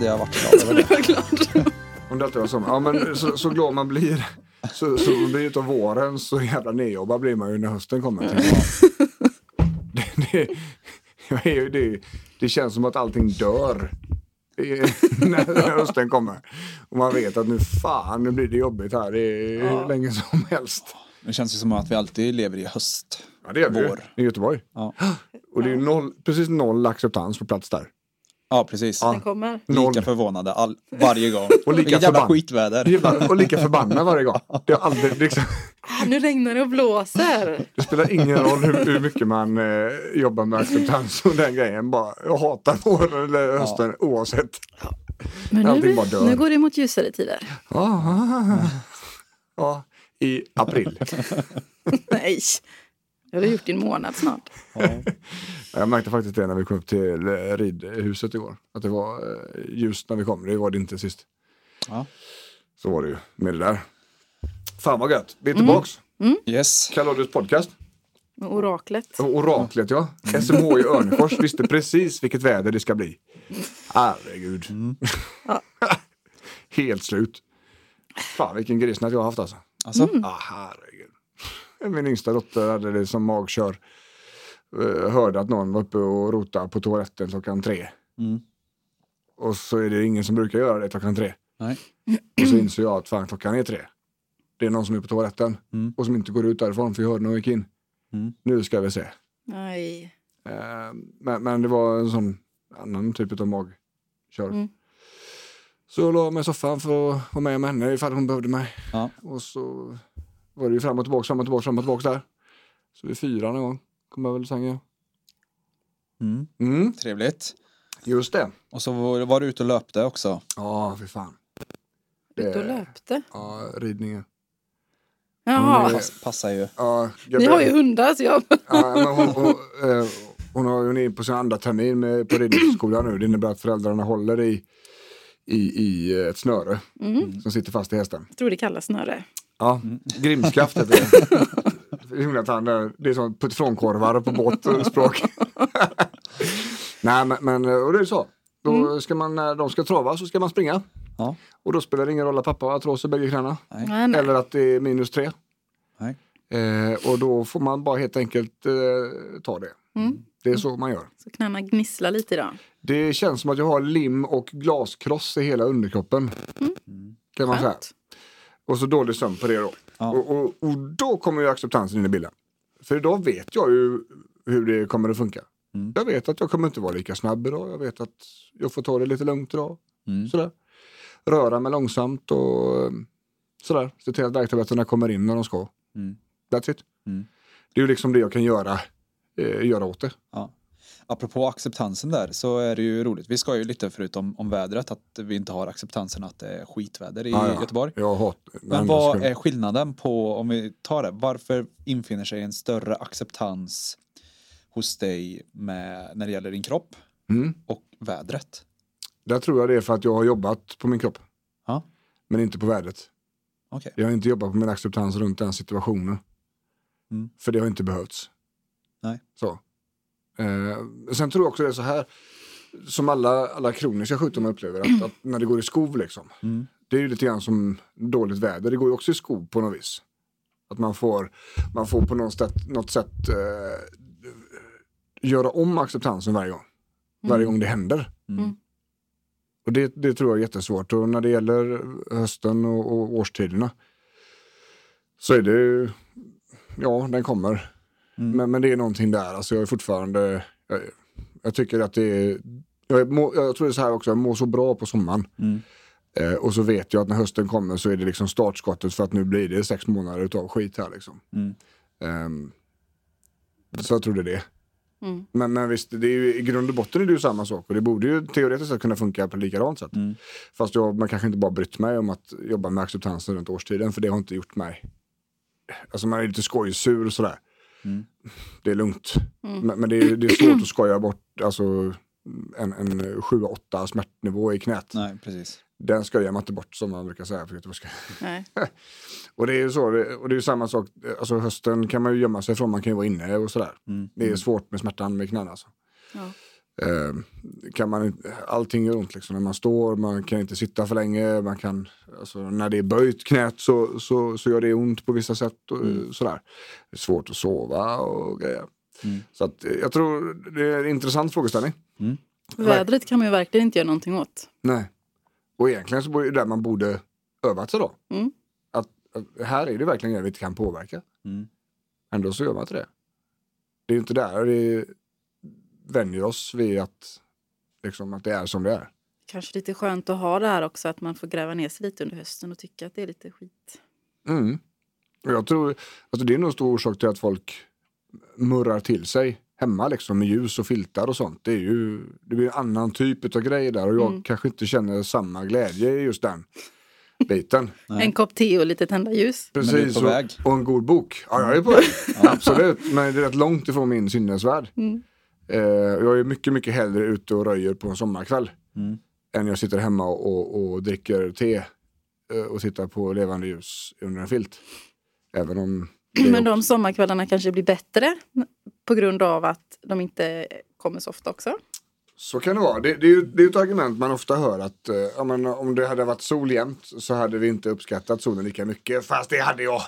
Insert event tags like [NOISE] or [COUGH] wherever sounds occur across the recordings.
Hade jag varit glad över [LAUGHS] det. Om det alltid var så. Ja, men så, så glad man blir. Så, så man blir utav våren så jävla nedjobbad blir man ju när hösten kommer. [LAUGHS] Det, det, det, det känns som att allting dör när när hösten kommer. Och man vet att nu fan, nu blir det jobbigt här. Det är hur länge som helst. Det känns ju som att vi alltid lever i höst. Ja, det gör vi i Göteborg. Ja, Och det är ju noll, precis noll acceptans på plats där. Ja precis. Den kommer. Noll. Lika förvånade all, varje gång. [LAUGHS] Och lika Vilket jävla förbann- skitväder. Och lika förbannad varje gång. [LAUGHS] Det, har aldrig, liksom, Ah, nu regnar det och blåser. det spelar ingen roll hur, hur mycket man eh, jobbar med acceptans och den grejen. Bara, jag hatar våren eller hösten oavsett. Men Allting nu, bara dör. nu går det mot ljusare tider. Ja, ja, i april. [LAUGHS] Nej, det har du gjort i en månad snart. [LAUGHS] Jag märkte faktiskt det när vi kom upp till eh, ridhuset igår. Att det var eh, ljust när vi kom. Det var det inte sist. Ja. Så var det ju med det där. Fan vad gött. Vi är tillbaks. Yes. Kalladius podcast. Med oraklet. Oraklet ja. SMH i Örnefors [LAUGHS] visste precis vilket väder det ska bli. Herregud. [LAUGHS] Helt slut. Fan vilken grisnatt jag har haft alltså. Alltså, Ah, herregud. Min yngsta dotter hade det som magkör. Eh, hörde att någon var uppe och rotade på toaletten klockan tre. Mm. Och så är det ingen som brukar göra det klockan tre. nej. Och så inser jag att fan klockan är tre. Det är någon som är på toaletten Mm. och som inte går ut därifrån för jag hörde när jag gick in. Mm. Nu ska vi se. Nej. Eh, men, men det var en sån annan typ av magkör. Mm. Så jag la mig i soffan för att vara med med henne ifall hon behövde mig. Ja. Och så var det ju fram och tillbaka, fram och tillbaka, fram och tillbaka där. Så vid fyra någon gång kom jag väl sängen. Mm. Mm, Trevligt. just det. Och så var, var du ute och löpte också. Ja, fy fan. Ute och löpte. Ja, ridningen. Jaha. Mm. Pass, passar ju. Ja, Ni har ju hundar så jag... Ja, men hon, hon, eh, hon har ju inne på sin andra termin med, på ridskolan nu. Det innebär att föräldrarna håller i, i, i ett snöre Mm. som sitter fast i hästen. Jag tror det kallas snöre. Ja, grimskaft heter det. [LAUGHS] Eh, det är som putt-ifrån-korvar på båtspråk. [LAUGHS] Nej, men, men eh, och det är så. Då ska man, när de ska trava så ska man springa. Ja. Och då spelar det ingen roll att pappa har artros i bägge knäna. Nej. Nej, nej. Eller att det är minus tre. Nej. Eh, och då får man bara helt enkelt eh, ta det. Mm. Det är så man gör. Så knäna gnisslar lite idag. Det känns som att jag har lim och glaskross i hela underkroppen. Kan man säga. Och så dålig sömn på det då. Ja. Och, och, och då kommer ju acceptansen in i bilden. För idag vet jag ju hur det kommer att funka. Mm. Jag vet att jag kommer inte vara lika snabb idag. Jag vet att jag får ta det lite lugnt idag. Mm. Sådär. Röra mig långsamt och eh, sådär. Se till att värktabletterna kommer in när de ska. Mm. That's it. Mm. Det är ju liksom det jag kan göra, eh, göra åt det. Ja. Apropå acceptansen där så är det ju roligt. Vi ska ju lite förutom om vädret att vi inte har acceptansen att det är skitväder i Ja, ja. Göteborg. Hat, Men vad är skillnaden på, om vi tar det, varför infinner sig en större acceptans hos dig med, när det gäller din kropp Mm. och vädret? Där tror jag det är för att jag har jobbat på min kropp. Ja. Men inte på vädret. Okej. Jag har inte jobbat på min acceptans runt den situationen. Mm. För det har inte behövts. Nej. Så. Eh, sen tror jag också det är så här. Som alla, alla kroniska sjukdomar upplever. Att, att när det går i skov liksom. Mm. Det är ju lite grann som dåligt väder. Det går ju också i skov på något vis. Att man får, man får på något sätt, något sätt eh, göra om acceptansen varje gång. Varje gång det händer. Mm. Och det, det tror jag är jättesvårt. Och när det gäller hösten och, och årstiderna så är det ju, ja den kommer. Mm. Men, men det är någonting där. Alltså jag är fortfarande, jag, jag tycker att det är, jag, må, jag tror det är så här också, jag mår så bra på sommaren. Mm. Eh, och så vet jag att när hösten kommer så är det liksom startskottet för att nu blir det sex månader utav skit här liksom. Mm. Ehm, så jag tror det är det. Mm. Men, men visst, det är ju, i grund och botten är det ju samma sak och det borde ju teoretiskt sett kunna funka på likadant sätt. Mm. Fast jag man kanske inte bara brytt mig om att jobba med acceptansen runt årstiden för det har inte gjort mig. Alltså man är lite skojsur och sådär. Mm. Det är lugnt. Mm. Men, men det, är, det är svårt att skoja bort alltså, en, en 7-8 smärtnivå i knät. Nej, precis. Den skojar man inte bort som man brukar säga på göteborgska. [LAUGHS] Och det är ju så, och det är samma sak, alltså hösten kan man ju gömma sig från, man kan ju vara inne och sådär. Mm. Det är svårt med smärtan med knäna alltså. Ja. Eh, kan man, allting gör ont liksom när man står, man kan inte sitta för länge, man kan, alltså, när det är böjt knät så, så, så gör det ont på vissa sätt. Och, Mm. sådär. Det är svårt att sova och grejer. Mm. Så att, eh, jag tror det är en intressant frågeställning. Vädret kan man ju verkligen inte göra någonting åt. Nej. Och egentligen så är det där man borde övat sig då. Mm. Att, att här är det verkligen grejer vi inte kan påverka. Mm. Ändå så gör man inte det. Det är ju inte där vi vänjer oss vid att, liksom, att det är som det är. Kanske lite skönt att ha det här också, att man får gräva ner sig lite under hösten och tycka att det är lite skit. Mm. Och jag tror, alltså det är nog en stor orsak till att folk murrar till sig hemma liksom med ljus och filtar och sånt. Det är ju det blir en annan typ av grej där och jag Mm. kanske inte känner samma glädje i just den biten. [LAUGHS] En kopp te och lite tända ljus. Precis, och, och en god bok. Ja, jag är på [LAUGHS] väg. Absolut, men det är rätt långt ifrån min sinnesvärld. Mm. Eh, jag är mycket, mycket hellre ute och röjer på en sommarkväll Mm. än jag sitter hemma och, och dricker te eh, och tittar på levande ljus under en filt. Även om Men de sommarkvällarna kanske blir bättre på grund av att de inte kommer så ofta också. Så kan det vara. Det, det, är ju, det är ett argument man ofta hör att eh, om det hade varit sol jämt så hade vi inte uppskattat solen lika mycket. Fast det hade jag.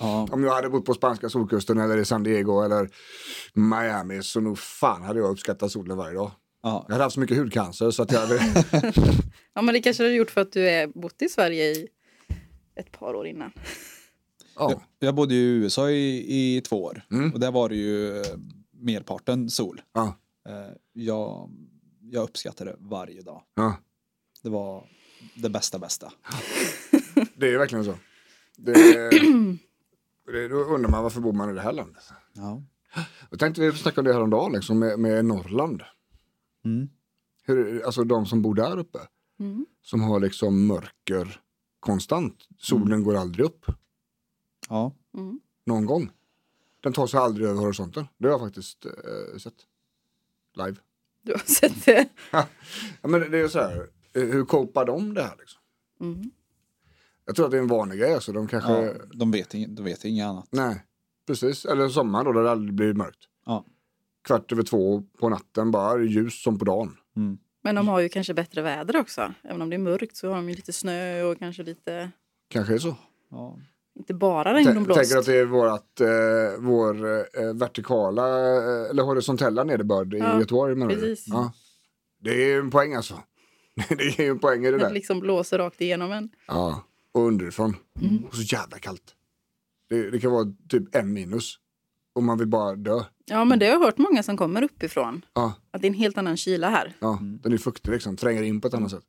Ja. Om jag hade bott på spanska solkusten eller i San Diego eller Miami så nog fan hade jag uppskattat solen varje dag. Ja. Jag hade haft så mycket hudcancer så att jag hade... [LAUGHS] Ja, men det kanske du har gjort för att du är bott i Sverige i ett par år innan. ja. Jag, jag bodde ju i USA i, i två år Mm. och där var det ju eh, merparten sol. Ja. Eh, Jag, jag uppskattade det varje dag. Ja. Det var det bästa bästa. Det är verkligen så. Det, [CLEARS THROAT] det, då undrar man varför bor man i det här landet? Ja. Jag tänkte vi snacka om det häromdagen liksom, med, med Norrland. Mm. Hur, alltså de som bor där uppe. Mm. Som har liksom mörker konstant. Solen går aldrig upp Ja. Mm. någon gång. Den tar sig aldrig över horisonten. Det har jag faktiskt eh, sett. Live. [LAUGHS] Du har sett det? Ja, men det är så här. eh, Hur kopar de det här liksom? Jag tror att det är en vanlig grej. Alltså. De kanske... ja. De vet, ing- de vet inget annat. Nej, precis. Eller sommaren då, där det aldrig blir mörkt. Ja. Kvart över två på natten, bara ljus som på dagen. Mm. Men de har ju kanske bättre väder också. Även om det är mörkt så har de ju lite snö och kanske lite, Kanske är så. Ja. inte bara regn och blåst. Tänker att det är vårat, eh, vår eh, vertikala eh, eller horisontella nederbörd i Ja, Göteborg. menar du? precis. Ja. Det är ju en poäng alltså. [LAUGHS] det är ju en poäng i det Att det där. liksom blåser rakt igenom en. Ja, och underifrån. Mm. Och så jävla kallt. Det, det kan vara typ en minus. Och man vill bara dö. Ja, men det har jag hört många som kommer uppifrån. Ja, Att det är en helt annan kyla här. ja. den är fuktig liksom, tränger in på ett annat sätt.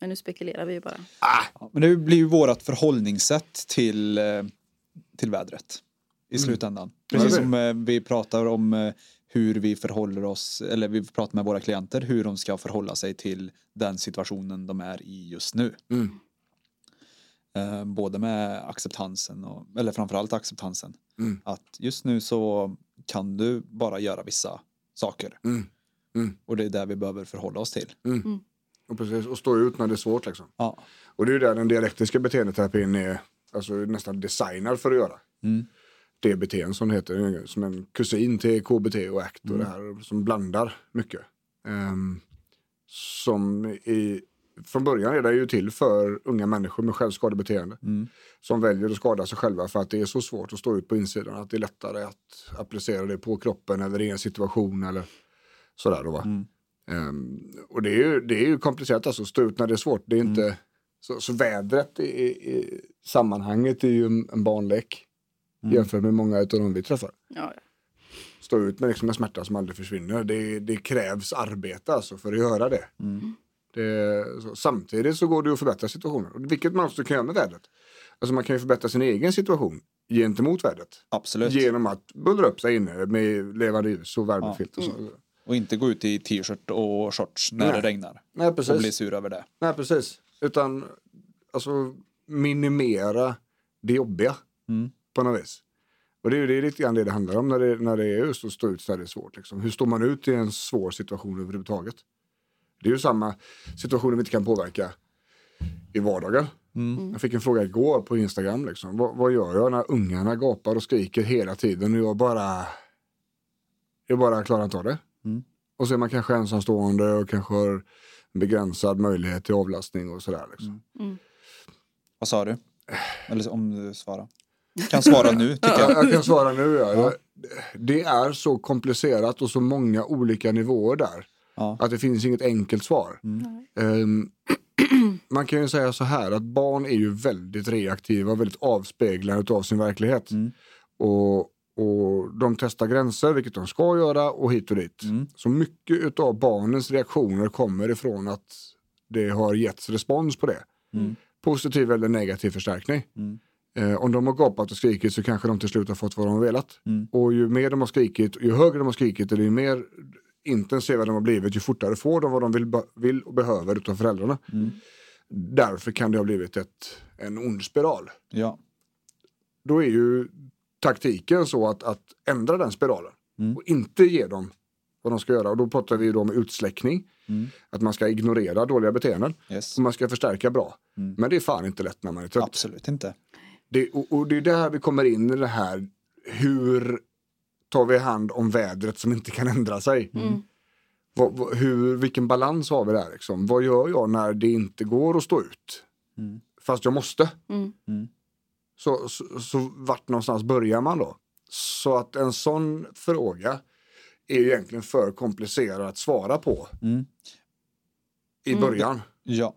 Men nu spekulerar vi ju bara. Ja, men det blir ju vårt förhållningssätt till, eh, till vädret i slutändan. Precis det som eh, vi pratar om eh, hur vi förhåller oss, eller vi pratar med våra klienter hur de ska förhålla sig till den situationen de är i just nu. Mm. Eh, både med acceptansen, och, eller framförallt acceptansen. Mm. Att just nu så kan du bara göra vissa saker. Mm. Mm. Och det är där vi behöver förhålla oss till. Och, precis, och stå ut när det är svårt liksom. Ja. Och det är ju där den dialektiska beteendeterapin är alltså, nästan designad för att göra. Mm. DBT som det heter, som en kusin till KBT och ACT och det här som blandar mycket. Ehm, som i, från början är det ju till för unga människor med självskadebeteende. Mm. Som väljer att skada sig själva för att det är så svårt att stå ut på insidan. Att det är lättare att applicera det på kroppen eller i en situation eller sådär. Då, va? Mm. Ehm, och det är, ju, det är ju komplicerat alltså, att stå ut när det är svårt. Det är inte, så, så vädret i, i sammanhanget är ju en, en barnlek. Jämfört med många av de vi träffar. Ja. Stå ut med liksom en smärta som aldrig försvinner. Det, det krävs arbete alltså för att göra det. Det, så, samtidigt så går det att förbättra situationen. Vilket man också kan göra med vädret. Alltså man kan ju förbättra sin egen situation gentemot vädret. Absolut. Genom att bullra upp sig inne med levande ljus och värmefilt. Och så. Och inte gå ut i t-shirt och shorts när Nej. det regnar. Nej, Och bli precis. sur över det. Nej, precis. Utan alltså minimera det jobbiga Mm. på något vis. Och det är ju det är lite grann det det handlar om när det, när det är just att stå ut så här det är svårt. Liksom. Hur står man ut i en svår situation överhuvudtaget? Det är ju samma situationer vi inte kan påverka i vardagen. Mm. Jag fick en fråga igår på Instagram. Liksom. Vad, vad gör jag när ungarna gapar och skriker hela tiden och jag bara, jag bara klarar inte av det. Mm. Och så är man kanske ensamstående och kanske har begränsad möjlighet till avlastning och sådär. Liksom. Vad sa du? [SIGHS] Eller om du svarar. Kan svara nu tycker Ja, jag. jag kan svara nu. Ja. Det är så komplicerat och så många olika nivåer där. Ja. Att det finns inget enkelt svar. Ehm, [CLEARS THROAT] man kan ju säga så här att barn är ju väldigt reaktiva och väldigt avspeglande av sin verklighet. Mm. Och, och de testar gränser, vilket de ska göra och hit och dit. Mm. Så mycket av barnens reaktioner kommer ifrån att det har getts respons på det. Mm. Positiv eller negativ förstärkning. Mm. Eh, om de har gapat och skrikit så kanske de till slut har fått vad de har velat. Mm. Och ju mer de har skrikit, ju högre de har skrikit eller ju mer intensiva de har blivit, ju fortare får de vad de vill, vill och behöver utav föräldrarna. Mm. Därför kan det ha blivit ett, en ond spiral. Ja. Då är ju taktiken så att, att ändra den spiralen Mm. och inte ge dem vad de ska göra. Och då pratar vi då om utsläckning, Mm. att man ska ignorera dåliga beteenden Yes. och man ska förstärka bra. Mm. Men det är fan inte lätt när man är trött. Absolut inte. Det, och, och det är där vi kommer in i det här, hur tar vi hand om vädret som inte kan ändra sig? Mm. Vad, vad, hur, vilken balans har vi där? Liksom? Vad gör jag när det inte går att stå ut? Mm. Fast jag måste. Mm. Mm. Så, så, så vart någonstans börjar man då? Så att en sån fråga är egentligen för komplicerad att svara på Mm. i Mm. början. Ja.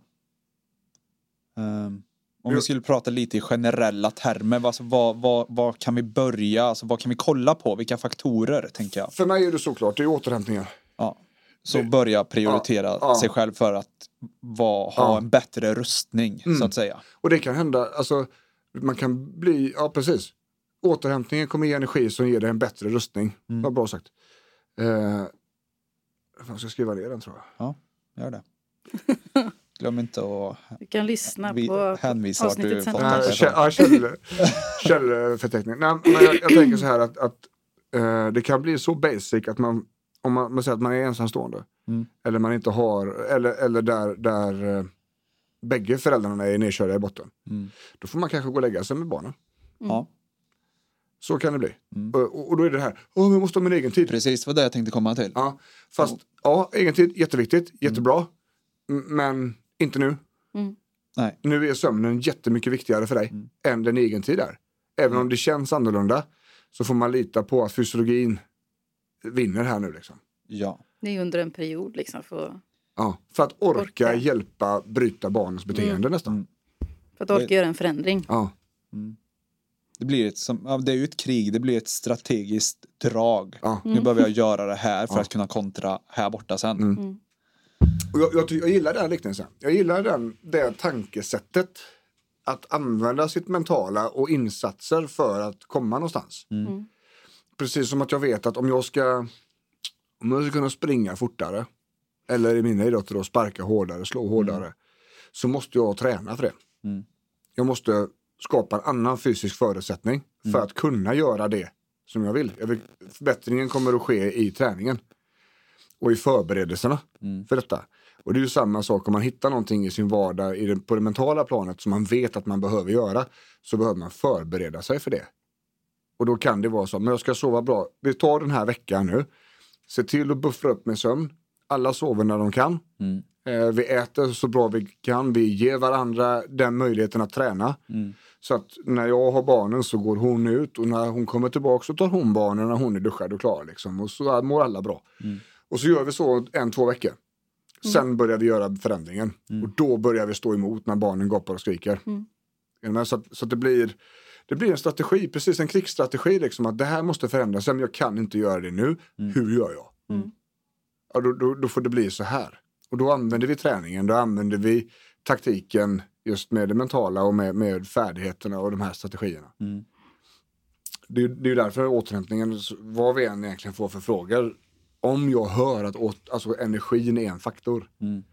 Ehm, om Ja. vi skulle prata lite i generella termer, alltså, vad, vad, vad kan vi börja, alltså, vad kan vi kolla på, vilka faktorer tänker jag. För mig är det såklart, det är återhämtningen. Ja. Så Det- börja prioritera Ja, ja. sig själv för att va, ha Ja. en bättre rustning så Mm. att säga. Och det kan hända, alltså man kan bli, ja precis. Återhämtningen kommer ge energi som ger dig en bättre rustning. Mm. Vad bra sagt. Eh, jag ska skriva ner den tror jag. Gör det. [LAUGHS] Glöm inte att Du kan lyssna vi, på hänvisa avsnittet du sen. Nej, käll, [LAUGHS] källförteckning. Nej, men jag, jag tänker så här att, att eh, det kan bli så basic att man, om man, man säger att man är ensamstående. Mm. Eller man inte har, eller, eller där, där eh, bägge föräldrarna är nedkörda i botten. Mm. Då får man kanske gå och lägga sig med barnen. Ja, Så kan det bli. Mm. Och, och då är det här, åh, vi måste ha min egen tid. precis vad det jag tänkte komma till. Ja, fast ja, egen tid, jätteviktigt, jättebra. M- Men inte nu. Nej. Nu är sömnen jättemycket viktigare för dig Mm. än den egen tid är. Även om det känns annorlunda så får man lita på att fysiologin vinner här nu. Liksom. Ja. Det är under en period liksom för, Ja, för att orka, Orka. hjälpa bryta barnens beteende nästan. Mm. för att orka göra en förändring. Ja, Det blir ett, som, det är ju ett krig, det blir ett strategiskt drag. ja. Nu behöver jag göra det här för Ja. att kunna kontra här borta sen. Mm. Och jag, jag, jag gillar den liknelsen. Jag gillar den, det tankesättet. Att använda sitt mentala och insatser för att komma någonstans. Mm. Precis som att jag vet att om jag ska om jag ska kunna springa fortare eller i mina idrotter då sparka hårdare, slå hårdare så måste jag träna för det. Mm. Jag måste skapa en annan fysisk förutsättning för att kunna göra det som jag vill. Jag vill. Förbättringen kommer att ske i träningen och i förberedelserna Mm. för detta. Och det är ju samma sak om man hittar någonting i sin vardag i det, på det mentala planet som man vet att man behöver göra så behöver man förbereda sig för det. Och då kan det vara så, men jag ska sova bra. Vi tar den här veckan nu. Se till att buffra upp med sömn. Alla sover när de kan. Mm. Eh, vi äter så bra vi kan. Vi ger varandra den möjligheten att träna. Mm. Så att när jag har barnen så går hon ut och när hon kommer tillbaka så tar hon barnen när hon är duschad och klar. Liksom. Och så mår alla bra. Mm. Och så gör vi så en, två veckor. Sen börjar vi göra förändringen. Mm. Och då börjar vi stå emot när barnen gapar och skriker. Mm. Så, att, så att det blir det blir en strategi, precis en krigsstrategi. Liksom, att det här måste förändras, men jag kan inte göra det nu. Mm. Hur gör jag? Mm. Ja, då, då, då får det bli så här. Och då använder vi träningen, då använder vi taktiken just med det mentala och med, med färdigheterna och de här strategierna. Mm. Det, är- det är därför återhämtningen, vad vi än egentligen får för frågor, om jag hör att åt, alltså energin är en faktor Mm.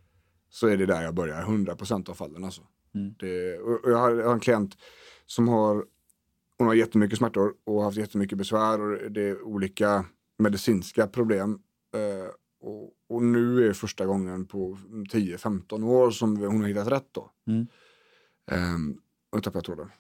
så är det där jag börjar 100% av fallen. Alltså. Mm. Det, jag, har, jag har en klient som har, hon har jättemycket smärtor och haft jättemycket besvär och det är olika medicinska problem. Eh, och, och nu är första gången på 10-15 år som hon har hittat rätt då. Mm. Och nu tappade jag tråden.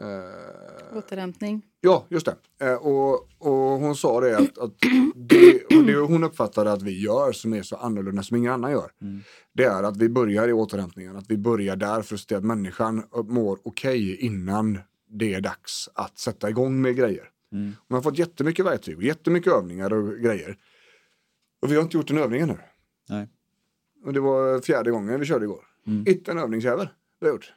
Eh, Återhämtning. Ja, just det. Eh, och, och hon sa det att, att det, och det hon uppfattade att vi gör som är så annorlunda som ingen annan gör. Mm. Det är att vi börjar i återhämtningen. Att vi börjar där för att se till att människan mår okej innan det är dags att sätta igång med grejer. Mm. Hon har fått jättemycket verktyg och jättemycket övningar och grejer. Och vi har inte gjort en övning ännu. Nej. Och det var fjärde gången vi körde igår. Mm. Inte en övningsjävel vi har gjort.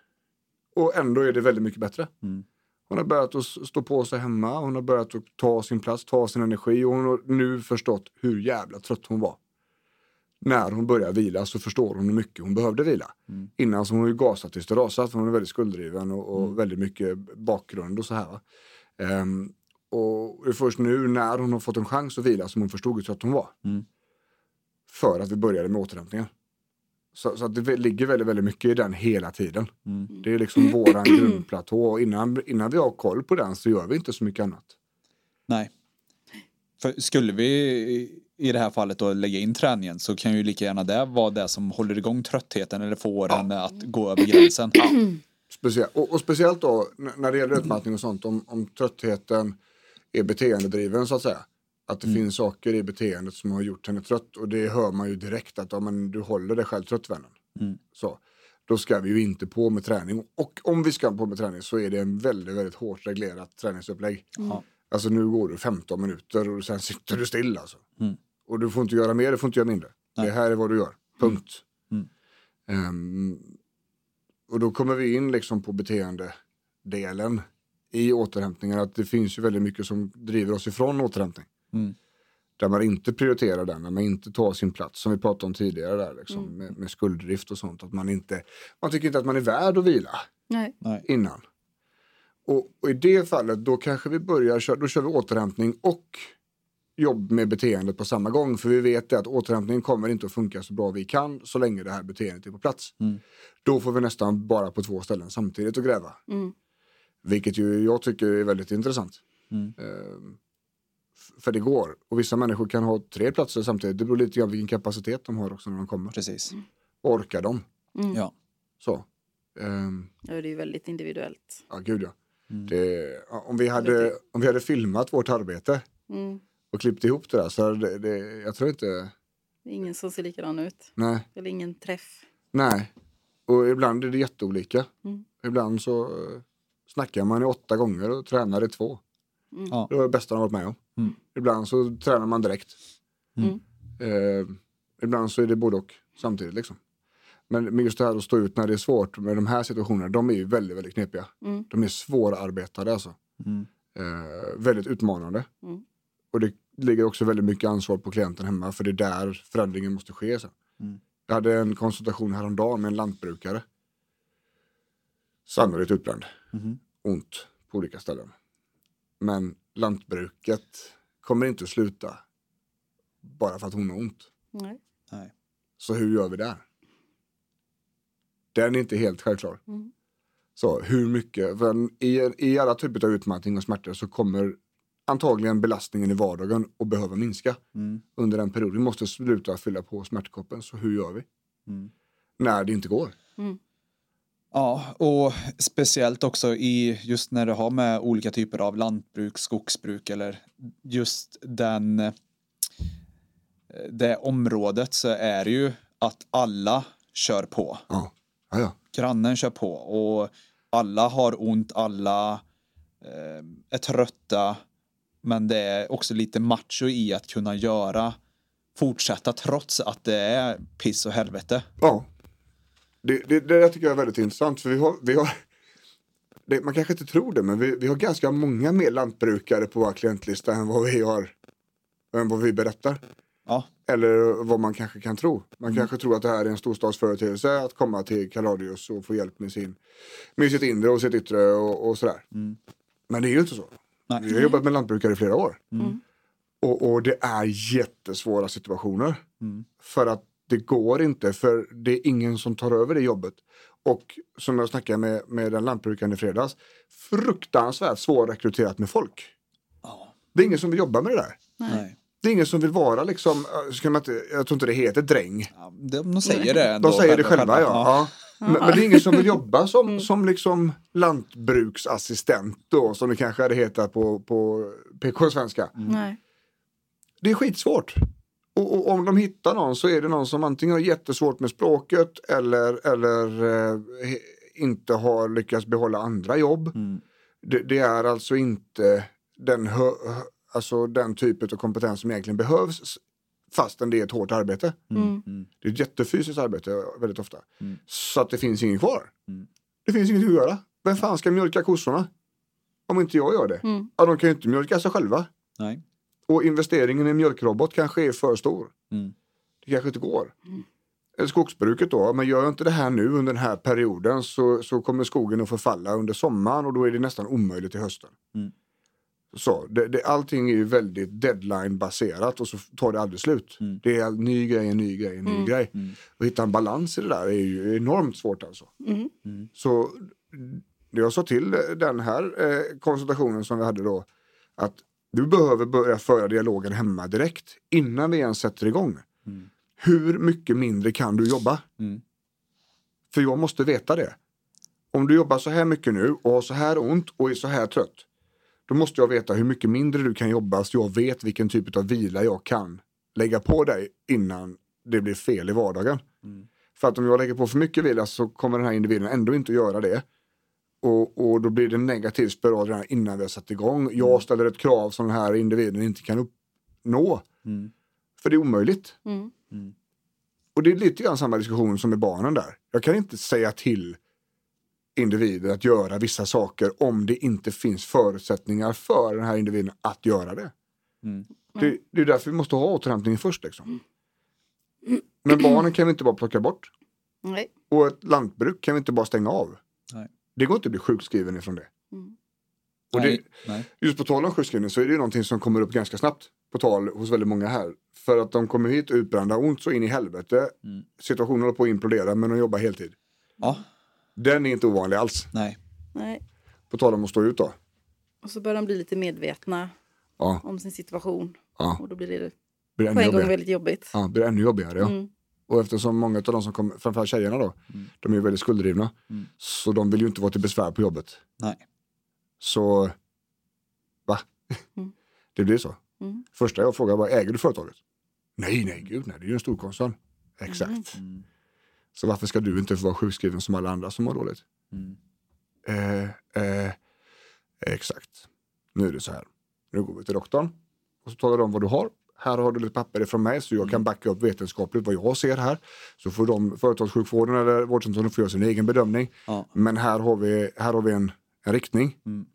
Och ändå är det väldigt mycket bättre. Mm. Hon har börjat att stå på sig hemma, hon har börjat att ta sin plats, ta sin energi och hon har nu förstått hur jävla trött hon var. När hon börjar vila så förstår hon hur mycket hon behövde vila. Mm. Innan så hon ju gasat tills det rasat för hon är väldigt skulddriven och, och väldigt mycket bakgrund och så här. Ehm, och det är först nu när hon har fått en chans att vila som hon förstod hur trött hon var. Mm. För att vi började med återhämtningen. Så, så att det ligger väldigt, väldigt mycket i den hela tiden. Mm. Det är liksom våran grundplatå och innan, innan vi har koll på den så gör vi inte så mycket annat. Nej. För skulle vi i- det här fallet då lägga in träningen så kan ju lika gärna det vara det som håller igång tröttheten eller får den att gå över gränsen. Specie och, och speciellt då när det gäller utmattning och sånt om, om tröttheten är beteendedriven så att säga. Att det finns saker i beteendet som har gjort henne trött och det hör man ju direkt att ja, men du håller dig själv trött vännen. Mm. Så, då ska vi ju inte på med träning och om vi ska på med träning så är det en väldigt, väldigt hårt reglerat träningsupplägg. Ja. Alltså nu går du 15 minuter och sen sitter du still alltså. Mm. Och du får inte göra mer, du får inte göra mindre. Nej. Det här är vad du gör, punkt. Mm. Ehm, och då kommer vi in liksom på beteendedelen i återhämtningen. Att det finns ju väldigt mycket som driver oss ifrån återhämtning. Mm. Där man inte prioriterar den, där man inte tar sin plats som vi pratade om tidigare där liksom, med, med skulddrift och sånt. Att man inte, man tycker inte att man är värd att vila Nej. Innan. Och, och i det fallet då kanske vi börjar, då kör vi återhämtning och jobb med beteendet på samma gång. För vi vet det att återhämtningen kommer inte att funka så bra vi kan så länge det här beteendet är på plats. Mm. Då får vi nästan bara på två ställen samtidigt att gräva. Mm. Vilket ju jag tycker är väldigt intressant. Mm. Ehm, för det går. Och vissa människor kan ha tre platser samtidigt. Det beror lite grann vilken kapacitet de har också när de kommer. Precis. Orkar de? Mm. Ja. Så. Ehm, Ja, det är ju väldigt individuellt. ja, gud ja. Mm. Det, om, vi hade, om vi hade filmat vårt arbete Mm. och klippt ihop det där så hade det, det, jag tror inte, Det är ingen som ser likadan ut. nej, Eller ingen träff. nej. Och ibland är det jätteolika. Mm. Ibland så eh, snackar man i åtta gånger och tränar i två. Mm. Ja. Det var det bästa jag varit med om. Mm. Ibland så tränar man direkt. Mm. Eh, ibland så är det både och samtidigt liksom. Men men just det här att stå ut när det är svårt med de här situationerna, de är ju väldigt, väldigt knepiga. Mm. De är svårarbetade alltså. Mm. Eh, väldigt utmanande. Mm. Och det ligger också väldigt mycket ansvar på klienten hemma för det är där förändringen måste ske sen. Mm. Jag hade en konsultation häromdagen med en lantbrukare. Sannolikt utbränd. Mhm. Ont på olika ställen. Men lantbruket kommer inte att sluta bara för att hon har ont. Nej. Nej. Så hur gör vi där? Den är inte helt självklar. Mm. Så hur mycket, för i, i alla typer av utmattning och smärtor så kommer antagligen belastningen i vardagen att behöva minska Mm. under en period. Vi måste sluta fylla på smärtkoppen, så hur gör vi? Mm. När det inte går. Ja, och speciellt också i just när det har med olika typer av lantbruk, skogsbruk eller just den eh, det området så är det ju att alla kör på. Ja, ja, ja. Grannen kör på och alla har ont, alla eh, är trötta. Men det är också lite macho i att kunna göra fortsätta trots att det är piss och helvete. ja. Det, det, det där tycker jag är väldigt intressant. För vi har, vi har, det, man kanske inte tror det, men vi, vi har ganska många mer lantbrukare på vår klientlista än vad vi har än vad vi berättar. Ja. Eller vad man kanske kan tro. Man kanske tror att det här är en storstadsföreteelse att komma till Kaladius och få hjälp med, sin, med sitt inre och sitt yttre och, och sådär. Men det är ju inte så. Nej. Vi har jobbat med lantbrukare i flera år. Och, och det är jättesvåra situationer. För att det går inte, för det är ingen som tar över det jobbet. Och som jag snackade med, med den lantbrukaren i fredags, fruktansvärt svårrekryterat med folk. Ja. Det är ingen som vill jobba med det där. Nej. Det är ingen som vill vara liksom, äh, ska man inte, jag tror inte det heter dräng. Ja, de, de säger det ändå. De säger det själva, ja. ja. Men, men det är ingen som vill jobba som, som liksom lantbruksassistent då, som det kanske hade hetat på, på PK-svenska. Nej. Det är skitsvårt. Och, och om de hittar någon så är det någon som antingen har jättesvårt med språket eller, eller eh, inte har lyckats behålla andra jobb. Mm. Det, det är alltså inte den, hö, alltså den typen av kompetens som egentligen behövs fastän det är ett hårt arbete. Mm. Det är ett jättefysiskt arbete väldigt ofta. Mm. Så att det finns ingen kvar. Mm. Det finns inget att göra. Vem fan ska mjölka kossorna? Om inte jag gör det. Mm. Ja, de kan ju inte mjölka sig själva. Nej. Och investeringen i en mjölkrobot kanske är för stor. Mm. Det kanske inte går. Eller Skogsbruket då, men gör jag inte det här nu under den här perioden så, så kommer skogen att förfalla under sommaren och då är det nästan omöjligt till hösten. Mm. Så det, det, allting är ju väldigt deadline-baserat och så tar det aldrig slut. Mm. Det är en ny grej, en ny grej, en ny Mm. grej. Mm. Och hitta en balans i det där är ju enormt svårt alltså. Mm. Mm. Så det jag sa till den här eh, konsultationen som vi hade då att du behöver börja föra dialogen hemma direkt innan vi ens sätter igång. Mm. Hur mycket mindre kan du jobba? Mm. För jag måste veta det. Om du jobbar så här mycket nu och har så här ont och är så här trött. Då måste jag veta hur mycket mindre du kan jobba så jag vet vilken typ av vila jag kan lägga på dig innan det blir fel i vardagen. Mm. För att om jag lägger på för mycket vila så kommer den här individen ändå inte att göra det. Och, och då blir det en negativ spiral redan innan vi har satt igång. Jag ställer ett krav som den här individen inte kan uppnå. Mm. För det är omöjligt. Mm. Mm. Och det är lite grann samma diskussion som med barnen där. Jag kan inte säga till individer att göra vissa saker om det inte finns förutsättningar för den här individen att göra det. Mm. Det, det är därför vi måste ha återhämtning först. Liksom. Men barnen kan vi inte bara plocka bort. Nej. Och ett lantbruk kan vi inte bara stänga av. Nej. Det går inte att bli sjukskriven ifrån det. Mm. Och det, Nej. Nej. just på tal om sjukskrivning så är det ju någonting som kommer upp ganska snabbt på tal hos väldigt många här. För att de kommer hit utbrända, ont så in i helvete. Mm. Situationen håller på att implodera men de jobbar heltid. Ja. Den är inte ovanlig alls. Nej. Nej. På tal om att stå ut då. Och så börjar de bli lite medvetna Ja, om sin situation. ja. Och då blir det Blir på en gång jobbigare. väldigt jobbigt. Ja, blir det ännu jobbigare. Ja. Mm. Och eftersom många av de som kommer, framförallt tjejerna då, Mm. de är ju väldigt skulddrivna. Mm. Så de vill ju inte vara till besvär på jobbet. Nej. Så, va? Mm. [LAUGHS] Det blir så. Mm. Första jag frågar var, äger du företaget? Nej, nej, gud nej, det är ju en stor koncern. Exakt. Mm. Så varför ska du inte få vara sjukskriven som alla andra som mår dåligt? Mm. Eh, eh, exakt. Nu är det så här. Nu går vi till doktorn och så talar de om vad du har. Här har du lite papper ifrån mig så jag kan backa upp vetenskapligt vad jag ser här. Så får de företagssjukvården eller vårdcentralen få göra sin egen bedömning. Ja. Men här har vi, här har vi en, en riktning. Mm.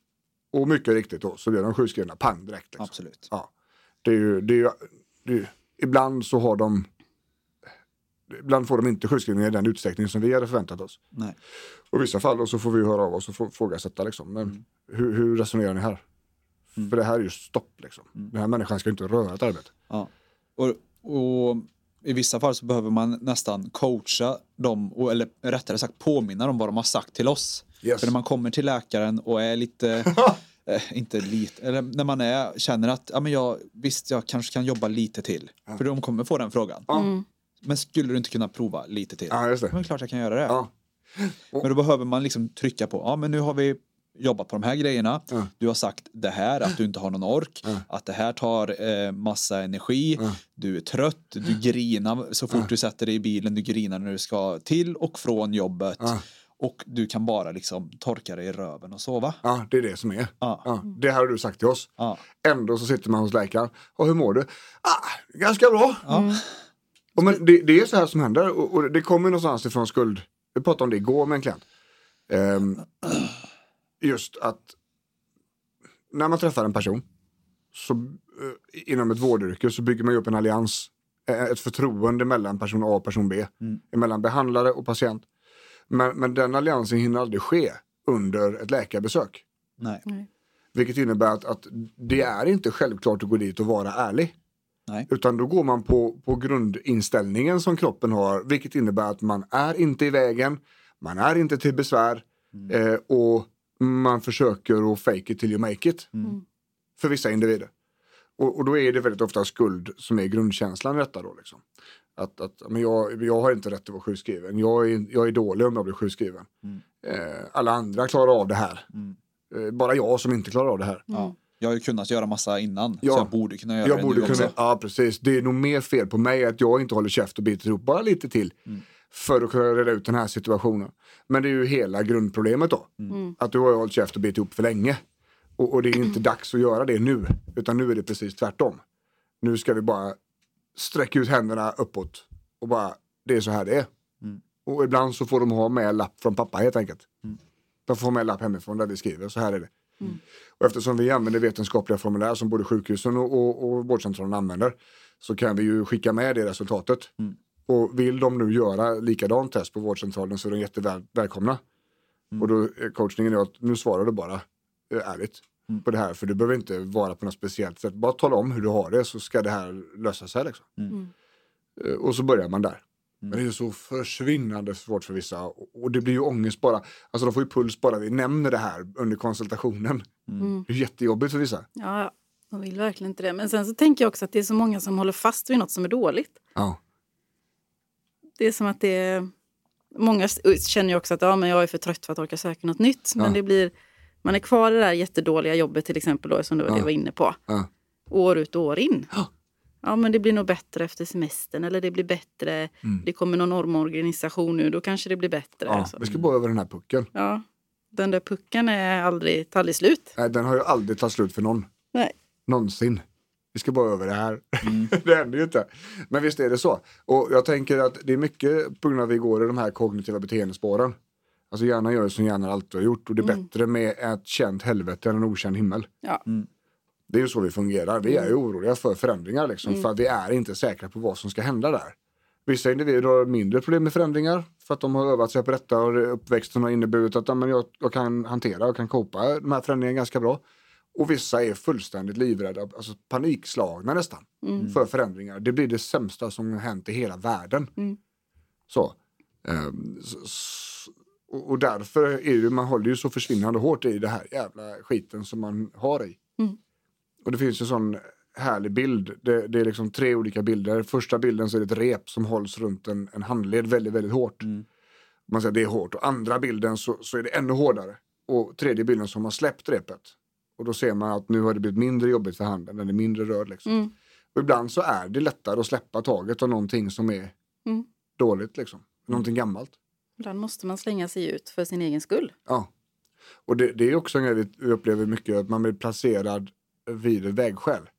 Och mycket riktigt då så blir de sjukskrivna pang direkt. Liksom. Absolut. Ja. Det är ju, det är ju, det är, ju- ibland så har de Ibland får de inte sjukskrivningar i den utsträckning som vi hade förväntat oss. Nej. Och i vissa fall då så får vi höra av oss och frå- ifrågasätta liksom. Men hur, hur resonerar ni här? Mm. För det här är ju stopp liksom. Den här människan ska inte röra ett arbete. Ja. Och, och i vissa fall så behöver man nästan coacha dem, eller rättare sagt påminna dem vad de har sagt till oss. Yes. För när man kommer till läkaren och är lite, [LAUGHS] eh, inte lite, eller när man är, känner att ja, men jag, visst jag kanske kan jobba lite till. För de kommer få den frågan. Mm. Men skulle du inte kunna prova lite till? Ja, just det. Men klart jag kan göra det. Ja. Men då behöver man liksom trycka på, ja men nu har vi jobbat på de här grejerna. Ja. Du har sagt det här, att du inte har någon ork, Ja. att det här tar eh, massa energi, Ja. du är trött, du grinar så fort du sätter dig i bilen, du grinar när du ska till och från jobbet. Och du kan bara liksom torka dig i röven och sova. ja, det är det som är. Ja. Ja, det här har du sagt till oss. Ja. Ändå så sitter man hos läkaren. Och hur mår du? Ah, ganska bra. Ja. Och men det, det är så här som händer och, och det kommer någonstans ifrån skuld. Vi pratade om det igår med en klient. Ehm, just att när man träffar en person så, eh, inom ett vårdyrke så bygger man ju upp en allians eh, ett förtroende mellan person A och person B. Mm. Mellan behandlare och patient. Men, men den alliansen hinner aldrig ske under ett läkarbesök. Nej. Vilket innebär att, att det är inte självklart att gå dit och vara ärlig. Nej. Utan då går man på, på grundinställningen som kroppen har. Vilket innebär att man är inte i vägen, man är inte till besvär eh, och man försöker att fake it till you make it. För vissa individer. Och, och då är det väldigt ofta skuld som är grundkänslan i detta. Då, liksom. Att, att men jag, jag har inte rätt att vara sjukskriven. Jag är, jag är dålig om jag blir sjukskriven. Eh, alla andra klarar av det här. Eh, bara jag som inte klarar av det här. Ja. Jag har ju kunnat göra massa innan, Ja. så jag borde kunna göra Jag det borde nu kunna, också. ja precis. Det är nog mer fel på mig att jag inte håller käft och biter ihop bara lite till. För att kunna reda ut den här situationen. Men det är ju hela grundproblemet då. Att du har hållit käft och bitit ihop för länge. Och, och det är inte dags att göra det nu. Utan nu är det precis tvärtom. Nu ska vi bara sträcka ut händerna uppåt. Och bara, det är så här det är. Och ibland så får de ha med lapp från pappa helt enkelt. De får ha med lapp hemifrån där vi skriver, så här är det. Och eftersom vi använder vetenskapliga formulär som både sjukhusen och, och, och vårdcentralen använder så kan vi ju skicka med det resultatet. Och vill de nu göra likadant test på vårdcentralen så är de jättevälkomna. Och då är coachningen är att nu svarar du bara eh, ärligt på det här för du behöver inte vara på något speciellt sätt. Bara tala om hur du har det så ska det här lösa sig. Liksom. Eh, Och så börjar man där. Men det är så försvinnande svårt för vissa och det blir ju ångest bara. Alltså de får ju puls bara vi nämner det här under konsultationen. Det är jättejobbigt för vissa. Ja, ja, de vill verkligen inte det. Men sen så tänker jag också att det är så många som håller fast vid något som är dåligt. Ja. Det är som att det är... Många känner ju också att ja, men jag är för trött för att orka söka något nytt. Men Ja. det blir... Man är kvar i det där jättedåliga jobbet till exempel då, som du Ja. var inne på. Ja. År ut och år in. Ja. Ja, men det blir nog bättre efter semestern eller det blir bättre. Det kommer någon normorganisation nu, då kanske det blir bättre. Ja, Så. vi ska bara över den här pucken. Ja. Den där pucken är aldrig, tar aldrig slut. Nej, den har ju aldrig tagit slut för någon. Nej. Någonsin. Vi ska bara över det här. [LAUGHS] det händer ju inte. Men visst är det så. Och jag tänker att det är mycket på grund av att vi går i de här kognitiva beteendespåren. Alltså hjärnan gör som hjärnan alltid har gjort och det är bättre med ett känt helvete än en okänd himmel. Ja. Det är ju så vi fungerar. Vi är ju oroliga för förändringar liksom, för att vi är inte säkra på vad som ska hända där. Vissa individer har mindre problem med förändringar för att de har övat sig på detta och uppväxten har inneburit att ja, men jag, jag kan hantera och kan copa de här förändringarna ganska bra. Och vissa är fullständigt livrädda, alltså panikslagna nästan, för förändringar. Det blir det sämsta som har hänt i hela världen. Så. Ehm, s- s- och, därför är det, man håller ju så försvinnande hårt i det här jävla skiten som man har i. Och det finns en sån härlig bild. Det, det är liksom tre olika bilder. Första bilden så är det ett rep som hålls runt en, en handled väldigt, väldigt hårt. Man säger det är hårt. Och andra bilden så, så är det ännu hårdare. Och tredje bilden så har man släppt repet. Och då ser man att nu har det blivit mindre jobbigt för handen. Den är mindre rörd liksom. Mm. Och ibland så är det lättare att släppa taget av någonting som är Mm. dåligt liksom. Någonting gammalt. Ibland måste man slänga sig ut för sin egen skull. Ja. Och det, det är också en grej vi- upplever mycket, att man blir placerad vid ett vägskäl.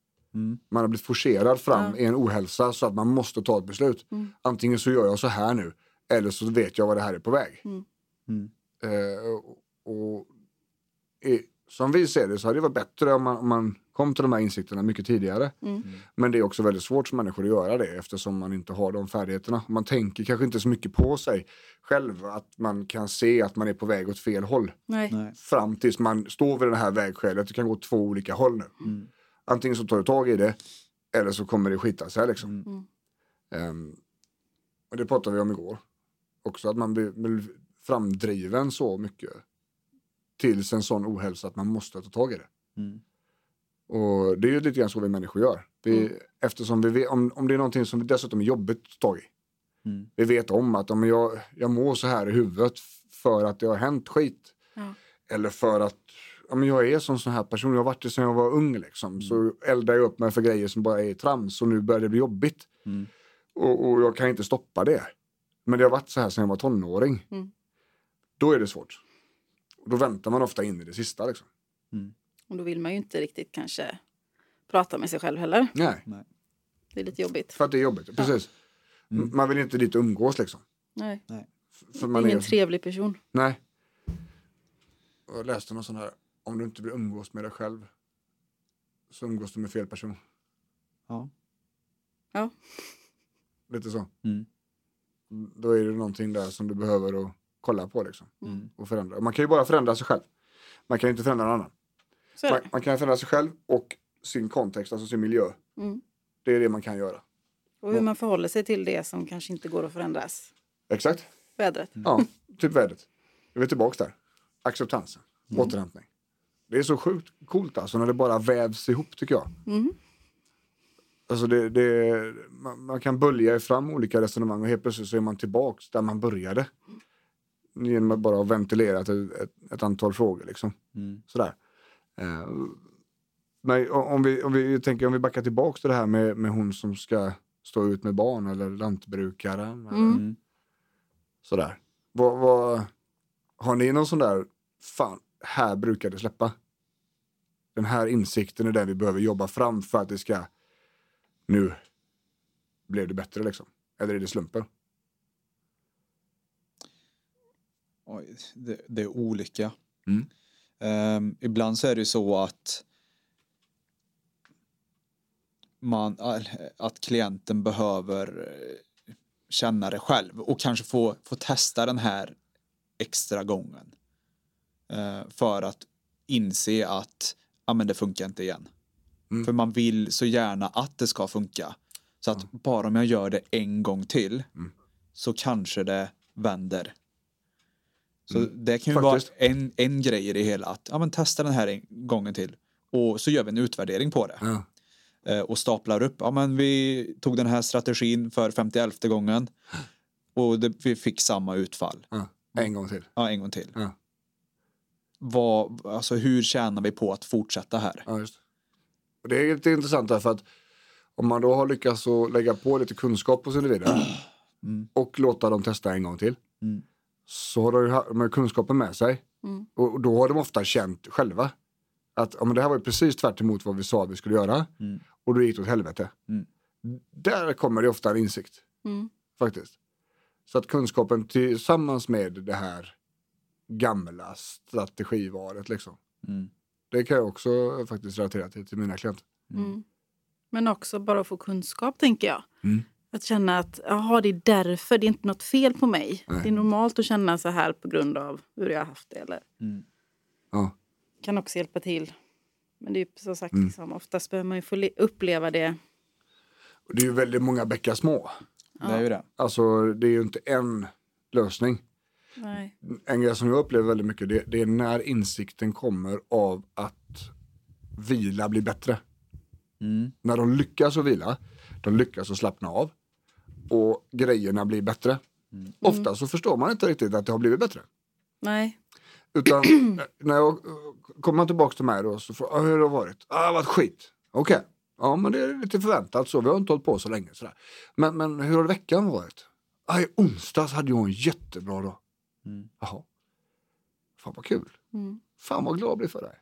Man har blivit forcerad fram Ja. i en ohälsa så att man måste ta ett beslut. Antingen så gör jag så här nu, eller så vet jag vad det här är på väg. Mm. Eh, och, och som vi ser det så hade det varit bättre om man, om man kom till de här insikterna mycket tidigare. Men det är också väldigt svårt för människor att göra det eftersom man inte har de färdigheterna. Man tänker kanske inte så mycket på sig själv att man kan se att man är på väg åt fel håll. Nej. Nej. Fram tills man står vid det här vägskälet. Det kan gå två olika håll nu. Antingen så tar du tag i det eller så kommer det skita sig. Liksom. Ehm, och det pratade vi om igår. Också att man blir, blir framdriven så mycket tills en sån ohälsa att man måste ta tag i det. Mm. Och det är ju lite grann så vi människor gör. Vi, Eftersom vi vet, om, om det är någonting som dessutom är jobbigt att ta tag i. Mm. Vi vet om att om jag, jag mår så här i huvudet för att det har hänt skit. Ja. Eller för att men jag är som sån här person, jag har varit det sedan jag var ung. Liksom. Så eldar jag upp mig för grejer som bara är trams och nu börjar det bli jobbigt. Mm. Och, och jag kan inte stoppa det. Men det har varit så här sedan jag var tonåring. Mm. Då är det svårt. Och då väntar man ofta in i det sista. Liksom. Och då vill man ju inte riktigt kanske prata med sig själv heller. Nej, Det är lite jobbigt. för att det är jobbigt. Precis. M- Man vill inte dit och umgås liksom. Nej. För man Ingen är, trevlig person. Nej. Och Jag läste någon sån här, om du inte vill umgås med dig själv så umgås du med fel person. Ja. Ja. Lite så. Mm. Då är det någonting där som du behöver att kolla på liksom. Mm. Och förändra. Man kan ju bara förändra sig själv. Man kan ju inte förändra någon annan. Man, man kan förändra sig själv och sin kontext, alltså sin miljö. Mm. Det är det man kan göra. Och hur man förhåller sig till det som kanske inte går att förändras. Exakt. Vädret. Ja, typ vädret. Vi är tillbaka där. Acceptansen. Mm. Återhämtning. Det är så sjukt coolt alltså när det bara vävs ihop tycker jag. Mm. Alltså det, det, man, man kan bölja fram olika resonemang och helt plötsligt så är man tillbaks där man började. Genom att bara ha ventilerat ett, ett, ett antal frågor liksom. Mm. Sådär. Eh, men om vi, om vi tänker om vi backar tillbaks till det här med, med hon som ska stå ut med barn eller lantbrukaren. Eller, Mm. Mm. Sådär. Vad, vad, har ni någon sån där, fan, här brukar det släppa? Den här insikten är den vi behöver jobba fram för att det ska, nu blev det bättre liksom. Eller är det slumpen? Oj, det, det är olika. Mm. Ehm, ibland så är det ju så att man, att klienten behöver eh, känna det själv och kanske få, få testa den här extra gången. Eh, för att inse att ja, men det funkar inte igen. Mm. För man vill så gärna att det ska funka. Så att bara om jag gör det en gång till Mm. så kanske det vänder. Så Mm. det kan ju Faktiskt. vara en, en grej i det hela. Att ja, men testa den här en gången till. Och så gör vi en utvärdering på det. Ja. Eh, och staplar upp. Ja, men vi tog den här strategin för 51 gången. Och det, vi fick samma utfall. Ja. En gång till. Ja, en gång till. Ja. Vad, alltså, hur tjänar vi på att fortsätta här? Ja, just. det. Är lite intressant därför att om man då har lyckats att lägga på lite kunskap hos individer Mm. och låta dem testa en gång till Mm. Så har de ju ha- med kunskapen med sig. Mm. Och då har de ofta känt själva att ja, men det här var ju precis tvärt emot vad vi sa att vi skulle göra Mm. och då gick det åt helvete. Mm. Där kommer det ofta en insikt Mm. faktiskt. Så att kunskapen tillsammans med det här gamla strategivalet liksom. Mm. Det kan jag också faktiskt relatera till, till mina klienter. Mm. Men också bara få kunskap, tänker jag. Att känna att jaha, det är därför, det är inte något fel på mig. Nej. Det är normalt att känna så här på grund av hur jag har haft det. Eller Mm. Ja. kan också hjälpa till. Men det är ju som sagt, Mm. liksom, oftast behöver man ju få le- uppleva det. Och det är ju väldigt många bäckar små. Det är ju det. Alltså det är ju inte en lösning. Nej. En grej som jag upplever väldigt mycket det, det är när insikten kommer av att vila blir bättre. Mm. När de lyckas att vila, de lyckas att slappna av och grejerna blir bättre. Ofta så förstår man inte riktigt att det har blivit bättre. Nej. Utan [CLEARS THROAT] när jag kommer man tillbaka till mig då så får jag, hur har det varit? Ah, det har varit skit. Okej, ja men det är lite förväntat så, vi har inte hållit på så länge. Sådär. Men, men hur har veckan varit? Ah, I onsdags hade jag en jättebra dag. Mm. Jaha. Fan vad kul. Mm. Fan vad glad jag blir för dig.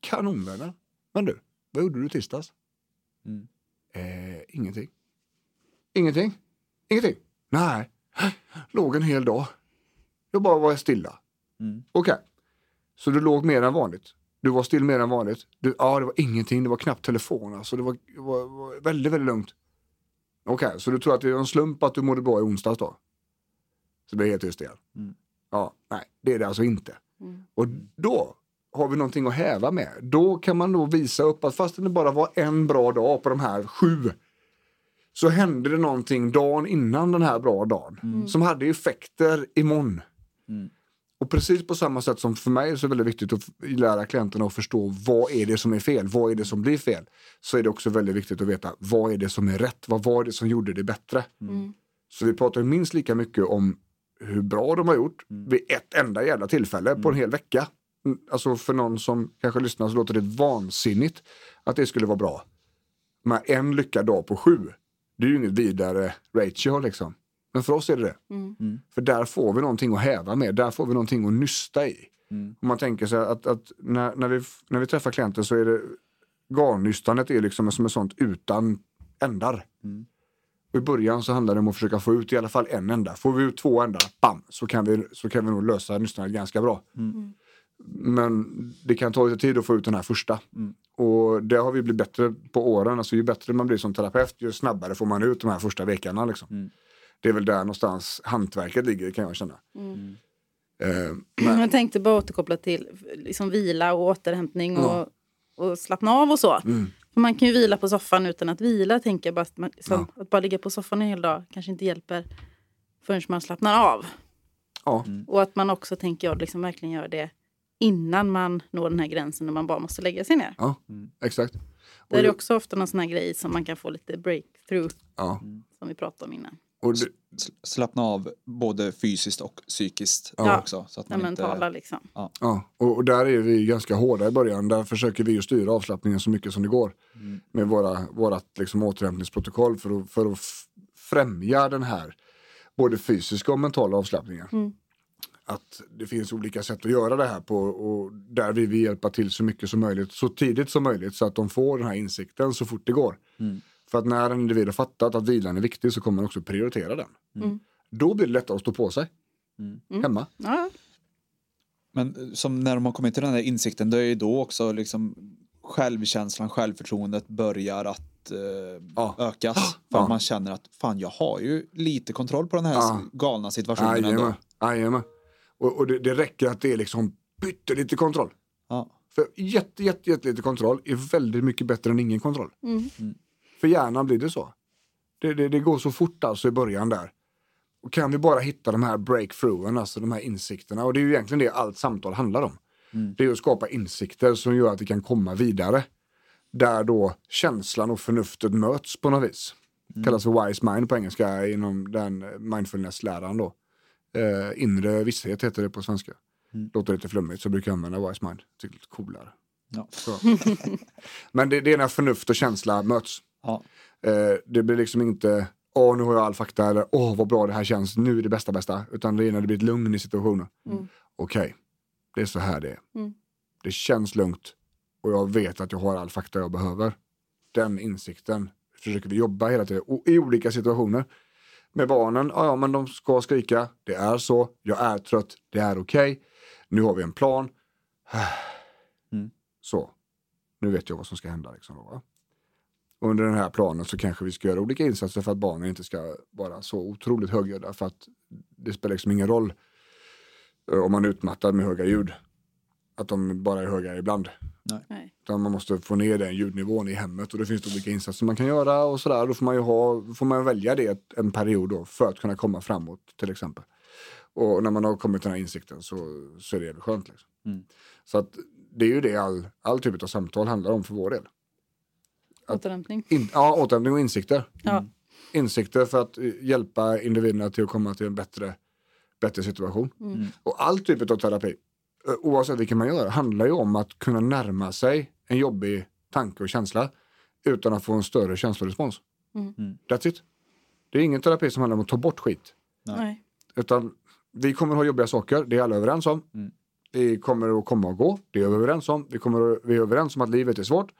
Kanonvänner. Men du, vad gjorde du tisdags? Mm. Eh, ingenting. Ingenting? Ingenting? Nej. Låg en hel dag. Jag bara var stilla. Mm. Okej. Så du låg mer än vanligt? Du var still mer än vanligt? Du, ja, det var ingenting. Det var knappt telefon. Alltså, det var, det var, var väldigt, väldigt lugnt. Okej, så du tror att det är en slump att du mådde bra i onsdags då? Så det blir helt tyst igen. Mm. Ja, nej, det är det alltså inte. Mm. Och då har vi någonting att häva med. Då kan man då visa upp att fastän det bara var en bra dag på de här sju så hände det någonting dagen innan den här bra dagen som hade effekter imorgon. Mm. Och precis på samma sätt som för mig är det så väldigt viktigt att lära klienterna att förstå vad är det som är fel, vad är det som blir fel. Så är det också väldigt viktigt att veta vad är det som är rätt, vad var det som gjorde det bättre. Mm. Så vi pratar minst lika mycket om hur bra de har gjort vid ett enda jävla tillfälle på en hel vecka. Mm, Alltså för någon som kanske lyssnar så låter det vansinnigt att det skulle vara bra. Men en lyckad dag på sju, det är ju inget vidare ratio liksom. Men för oss är det det. Mm. För där får vi någonting att häva med, där får vi någonting att nysta i. Mm. Om man tänker sig att, att när, när, vi, när vi träffar klienter så är det garnnystanet är liksom som ett sånt utan ändar. Mm. Och I början så handlar det om att försöka få ut i alla fall en ända. Får vi ut två ändar, bam, så kan vi, så kan vi nog lösa nystanet ganska bra. Mm. Men det kan ta lite tid att få ut den här första. Mm. Och det har vi blivit bättre på åren. Alltså ju bättre man blir som terapeut ju snabbare får man ut de här första veckorna. Liksom. Mm. Det är väl där någonstans hantverket ligger kan jag känna. Mm. Eh, Men jag tänkte bara återkoppla till liksom vila och återhämtning och, och slappna av och så. mm. För man kan ju vila på soffan utan att vila. Tänker jag bara att, man, som, Ja. att bara ligga på soffan en hel dag kanske inte hjälper förrän man slappnar av. ja, Och att man också, tänker jag, liksom verkligen gör det innan man når den här gränsen när man bara måste lägga sig ner. ja, exakt. Det Och är det- också ofta någon sån här grej som man kan få lite breakthrough, Ja. som vi pratade om innan. Och S- Slappna av både fysiskt och psykiskt Ja. också. Så att Den man inte, mentala liksom. Ja, och, och där är vi ganska hårda i början. Där försöker vi ju styra avslappningen så mycket som det går. Med våra, vårat liksom återhämtningsprotokoll för att, för att främja den här både fysiska och mentala avslappningen. Mm. Att det finns olika sätt att göra det här på och där vill vi hjälpa till så mycket som möjligt, så tidigt som möjligt så att de får den här insikten så fort det går. Mm. För att när en individ har fattat att vilan är viktig så kommer man också prioritera den. Mm. Då blir det lättare att stå på sig. Mm. Hemma. Ja, Men eh, som när de har kommit till den här insikten, det är ju då också liksom självkänslan, självförtroendet börjar att eh, Ja. ökas. [GASPS] För Ja. att man känner att fan, jag har ju lite kontroll på den här galna situationen. Jajamän. Och, och det, det räcker att det är liksom pyttelite kontroll. Ja. För jätte, jätte, jätte lite kontroll är väldigt mycket bättre än ingen kontroll. Mm. För hjärnan blir det så. Det, det, det går så fort alltså i början där. Och kan vi bara hitta de här breakthroughen, alltså de här insikterna. Och det är ju egentligen det allt samtal handlar om. Det är att skapa insikter som gör att vi kan komma vidare. Där då känslan och förnuftet möts på något vis. Kallas för wise mind på engelska inom den mindfulness-läran då. Eh, inre visshet heter det på svenska. Låter lite flummigt så brukar jag använda wise mind. Lite coolare. Ja. Så. [LAUGHS] Men det, det är när förnuft och känsla möts. Ja. Eh, det blir liksom inte, åh nu har jag all fakta eller åh vad bra det här känns, nu är det bästa bästa. Utan det är när det blir ett lugn i situationen. Mm. Okej, det är så här det är. Mm. Det känns lugnt och jag vet att jag har all fakta jag behöver. Den insikten försöker vi jobba hela tiden och i olika situationer. Med barnen, ja, ja men de ska skrika, det är så, jag är trött, det är okej. Nu har vi en plan. [SIGHS] Mm. Så, nu vet jag vad som ska hända. Liksom, va? Under den här planen så kanske vi ska göra olika insatser för att barnen inte ska vara så otroligt högljudda. För att det spelar liksom ingen roll eh, om man är utmattad med höga ljud. Att de bara är höga ibland. Nej. Utan man måste få ner den ljudnivån i hemmet och det finns olika insatser man kan göra och sådär. Då får man ju ha, får man välja det en period då för att kunna komma framåt till exempel. Och när man har kommit till den här insikten så, så är det jävligt skönt. Liksom. Mm. Så att det är ju det all, all typ av samtal handlar om för vår del. Att- Återhämtning. In, ja, återhämtning och insikter. Ja. Insikter för att hjälpa individerna till att komma till en bättre, bättre situation. Mm. Och all typ av terapi, oavsett vilken man gör, handlar ju om att kunna närma sig en jobbig tanke och känsla utan att få en större känslorespons. Mm. Mm. That's it. Det är ingen terapi som handlar om att ta bort skit. Nej. Utan vi kommer att ha jobbiga saker, det är alla överens om. Mm. Vi kommer att komma och gå, det är vi överens om. Vi, kommer att, vi är överens om att livet är svårt.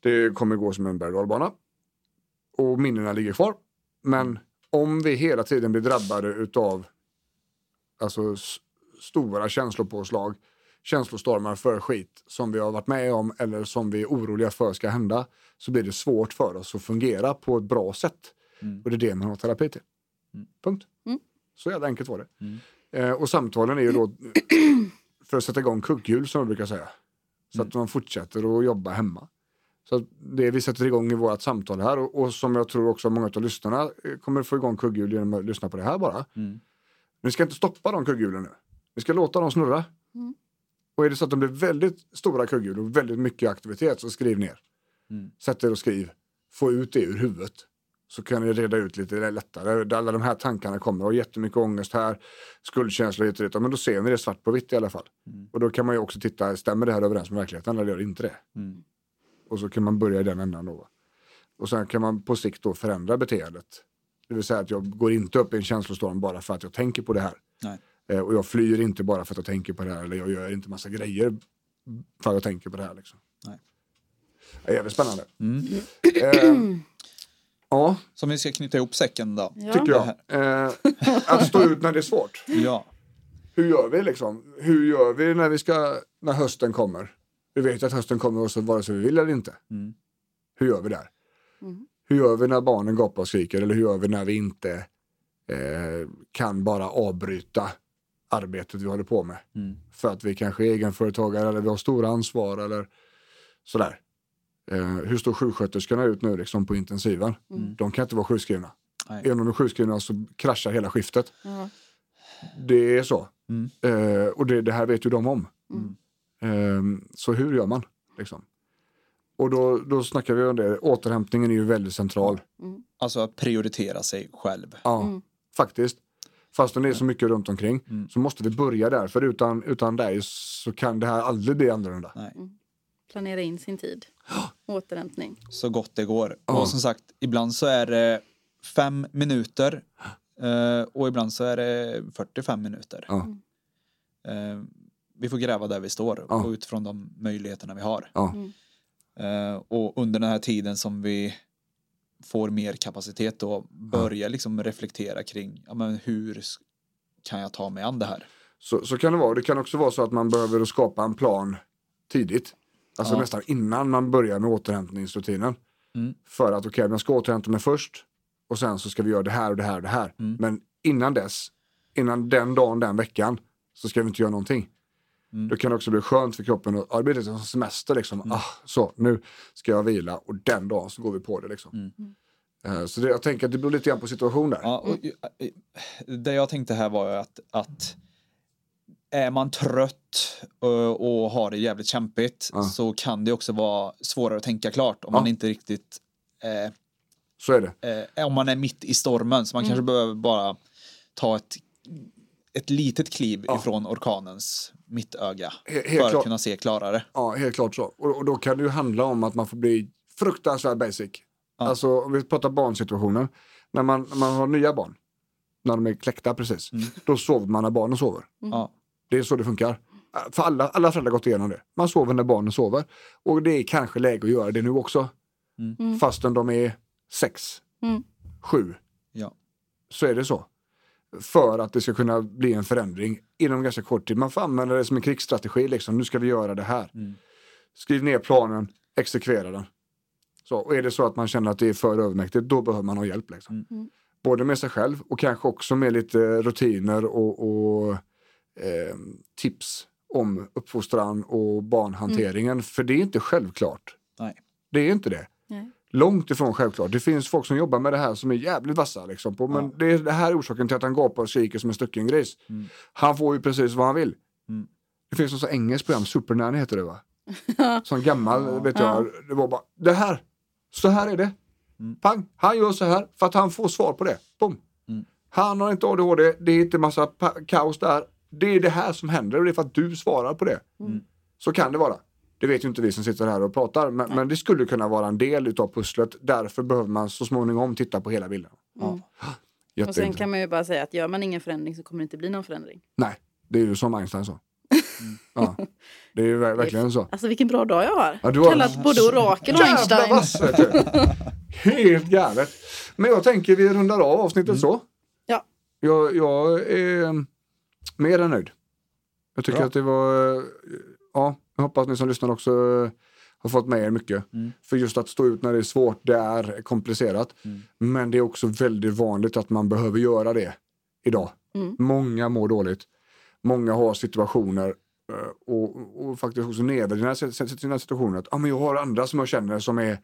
Det kommer gå som en berg och. Och minnena ligger kvar. Men om vi hela tiden blir drabbade utav alltså, stora känslopåslag, känslostormar för skit som vi har varit med om eller som vi är oroliga för ska hända så blir det svårt för oss att fungera på ett bra sätt. Mm. Och det är det man har terapi till. Mm. Punkt. Mm. Så jävla enkelt var det. Mm. Eh, och samtalen är ju då [CLEARS THROAT] för att sätta igång kugghjul som jag brukar säga. Så att man fortsätter att jobba hemma. Så att det vi sätter igång i vårt samtal här och, och som jag tror också många av lyssnarna eh, kommer få igång kugghjul genom att lyssna på det här bara. Mm. Ni ska inte stoppa de kugghjulen nu. Ni ska låta dem snurra. Mm. Och är det så att de blir väldigt stora kugghjul och väldigt mycket aktivitet så skriv ner. Mm. Sätt er och skriv. Få ut det ur huvudet. Så kan ni reda ut lite lättare. Alla de här tankarna kommer och jättemycket ångest här. Skuldkänslor hit och dit. Men då ser ni det svart på vitt i alla fall. Mm. Och då kan man ju också titta, stämmer det här överens med verkligheten eller gör det inte det? Mm. Och så kan man börja i den ändan då. Och sen kan man på sikt då förändra beteendet. Det vill säga att jag går inte upp i en känslostorm bara för att jag tänker på det här. Nej. Eh, och jag flyr inte bara för att jag tänker på det här. Eller jag gör inte massa grejer för att jag tänker på det här. Liksom. Nej. Det är jävligt spännande. Mm. Eh, ja, Så om vi ska knyta ihop säcken då. Ja. tycker jag. Eh, att stå ut när det är svårt. [LAUGHS] Ja. Hur gör vi liksom? Hur gör vi när, vi ska, när hösten kommer? Vi vet att hösten kommer så vare sig vi vill eller inte. Mm. Hur gör vi där? Mm. Hur gör vi när barnen gapar och skriker eller hur gör vi när vi inte eh, kan bara avbryta arbetet vi håller på med? Mm. För att vi kanske är egenföretagare eller vi har stora ansvar eller sådär. Eh, hur står sjuksköterskorna ut nu liksom på intensiven? Mm. De kan inte vara sjukskrivna. Nej. Även om de är sjukskrivna så kraschar hela skiftet. Ja. Det är så. Mm. Eh, och det, det här vet ju de om. Mm. Eh, så hur gör man? Liksom? Och då, då snackar vi om det. Återhämtningen är ju väldigt central. Alltså att prioritera sig själv. Ja, Mm. faktiskt. Fastän det är så mycket runt omkring Mm. så måste vi börja där. För utan, utan dig så kan det här aldrig bli annorlunda. Nej. Planera in sin tid. [GASPS] Återhämtning. Så gott det går. Ja. Och som sagt, ibland så är det fem minuter [GASPS] eh, och ibland så är det 45 minuter. Ja. Eh, vi får gräva där vi står Ja. och utifrån de möjligheterna vi har. Ja. Mm. Eh, och under den här tiden som vi får mer kapacitet då börja liksom reflektera kring ja, men hur kan jag ta mig an det här? Så, så kan det vara. Det kan också vara så att man behöver skapa en plan tidigt. Alltså Ja. nästan innan man börjar med återhämtningsrutinen. Mm. För att okej, okay, jag ska återhämta mig först och sen så ska vi göra det här och det här och det här. Mm. Men innan dess, innan den dagen, den veckan, så ska vi inte göra någonting. Mm. Då kan det också bli skönt för kroppen. Och, ja, det blir lite som semester liksom. Ah, så, nu ska jag vila och den dagen så går vi på det liksom. Mm. Eh, Så det, jag tänker att det beror lite grann på situation där. Ja, och, eh, det jag tänkte här var ju att, att är man trött eh, och har det jävligt kämpigt Ja. så kan det också vara svårare att tänka klart om Ja. man inte riktigt eh, Så är det. eh, om man är mitt i stormen så man kanske behöver bara ta ett, ett litet kliv Ja. ifrån orkanens mittöga He- helt för att kunna se klarare. Ja, helt klart så. Och, och då kan det ju handla om att man får bli fruktansvärt basic. Ja. Alltså om vi pratar barnsituationen. När man, när man har nya barn, när de är kläckta precis, Mm. då sover man när barnen sover. Ja. Det är så det funkar. För alla, alla föräldrar har gått igenom det. Man sover när barnen sover. Och det är kanske läge att göra det nu också. Mm. Fastän de är sex, Mm. sju, Ja. så är det så. För att det ska kunna bli en förändring inom ganska kort tid. Man får använda det som en krigsstrategi. Liksom. Nu ska vi göra det här. Mm. Skriv ner planen, exekvera den. Så, och är det så att man känner att det är för övermäktigt, då behöver man ha hjälp. Liksom. Mm. Både med sig själv och kanske också med lite rutiner och, och eh, tips om uppfostran och barnhanteringen. För det är inte självklart. Nej. Det är inte det. Långt ifrån självklart. Det finns folk som jobbar med det här som är jävligt vassa. Liksom, på, men Ja. det, är, det här är orsaken till att han gapar och skriker som en stucken gris. Mm. Han får ju precis vad han vill. Mm. Det finns något engelskt program, Supernanny heter det va? [LAUGHS] Som gammal Ja. vet jag, det var bara, det här, så här är det. Mm. Pang, han gör så här för att han får svar på det. Boom. Mm. Han har inte ADHD, det är inte massa kaos där. Det är det här som händer och det är för att du svarar på det. Mm. Så kan det vara. Det vet ju inte vi som sitter här och pratar, men, men det skulle kunna vara en del utav pusslet. Därför behöver man så småningom titta på hela bilden. Ja. Och sen kan man ju bara säga att gör man ingen förändring så kommer det inte bli någon förändring. Nej, det är ju som Einstein sa. [LAUGHS] Ja, det är ju ver- verkligen så. Alltså vilken bra dag jag har. Ja, du har- Kallat både orakel och Jävla Einstein. vet du. Helt galet. Men jag tänker vi rundar av avsnittet så. Ja. Jag, jag är mer än nöjd. Jag tycker Bra. att det var, ja, jag hoppas ni som lyssnar också har fått med er mycket. Mm. För just att stå ut när det är svårt, det är komplicerat. Mm. Men det är också väldigt vanligt att man behöver göra det idag. Mm. Många mår dåligt. Många har situationer eh, och, och faktiskt också nedvärderar sina sina situationer. Att ah, men jag har andra som jag känner som, är,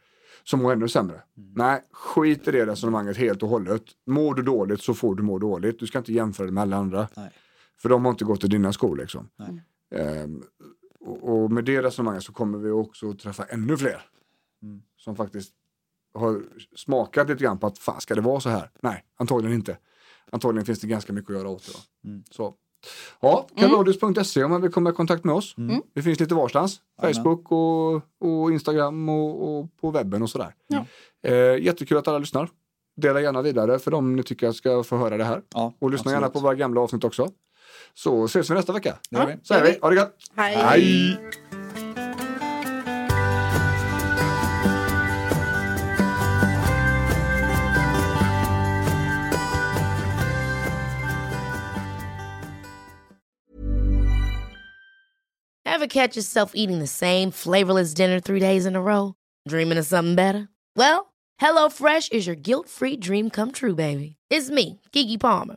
som mår ännu sämre. Nej, skit i det resonemanget helt och hållet. Mår du dåligt så får du må dåligt. Du ska inte jämföra det med alla andra. Nej. För de har inte gått i dina skor liksom. Nej. Och, och med det resonemanget så kommer vi också träffa ännu fler. Mm. Som faktiskt har smakat lite grann på att fan ska det vara så här? Nej, antagligen inte. Antagligen finns det ganska mycket att göra åt det. Mm. Så. Ja, kaladius.se om man vill komma i kontakt med oss. Mm. Vi finns lite varstans. Facebook och, och Instagram och, och på webben och sådär. Ja. Eh, jättekul att alla lyssnar. Dela gärna vidare för de ni tycker ska få höra det här. Ja, Och lyssna absolut. gärna på våra gamla avsnitt också. Så ses vi nästa vecka. Det gör vi. Säger vi. Ha det gött! Hej. Hej! Ever Ever catch yourself eating the same flavorless dinner three days in a row? Dreaming of something better? Well, HelloFresh is your guilt-free dream come true, baby. It's me, Gigi Palmer.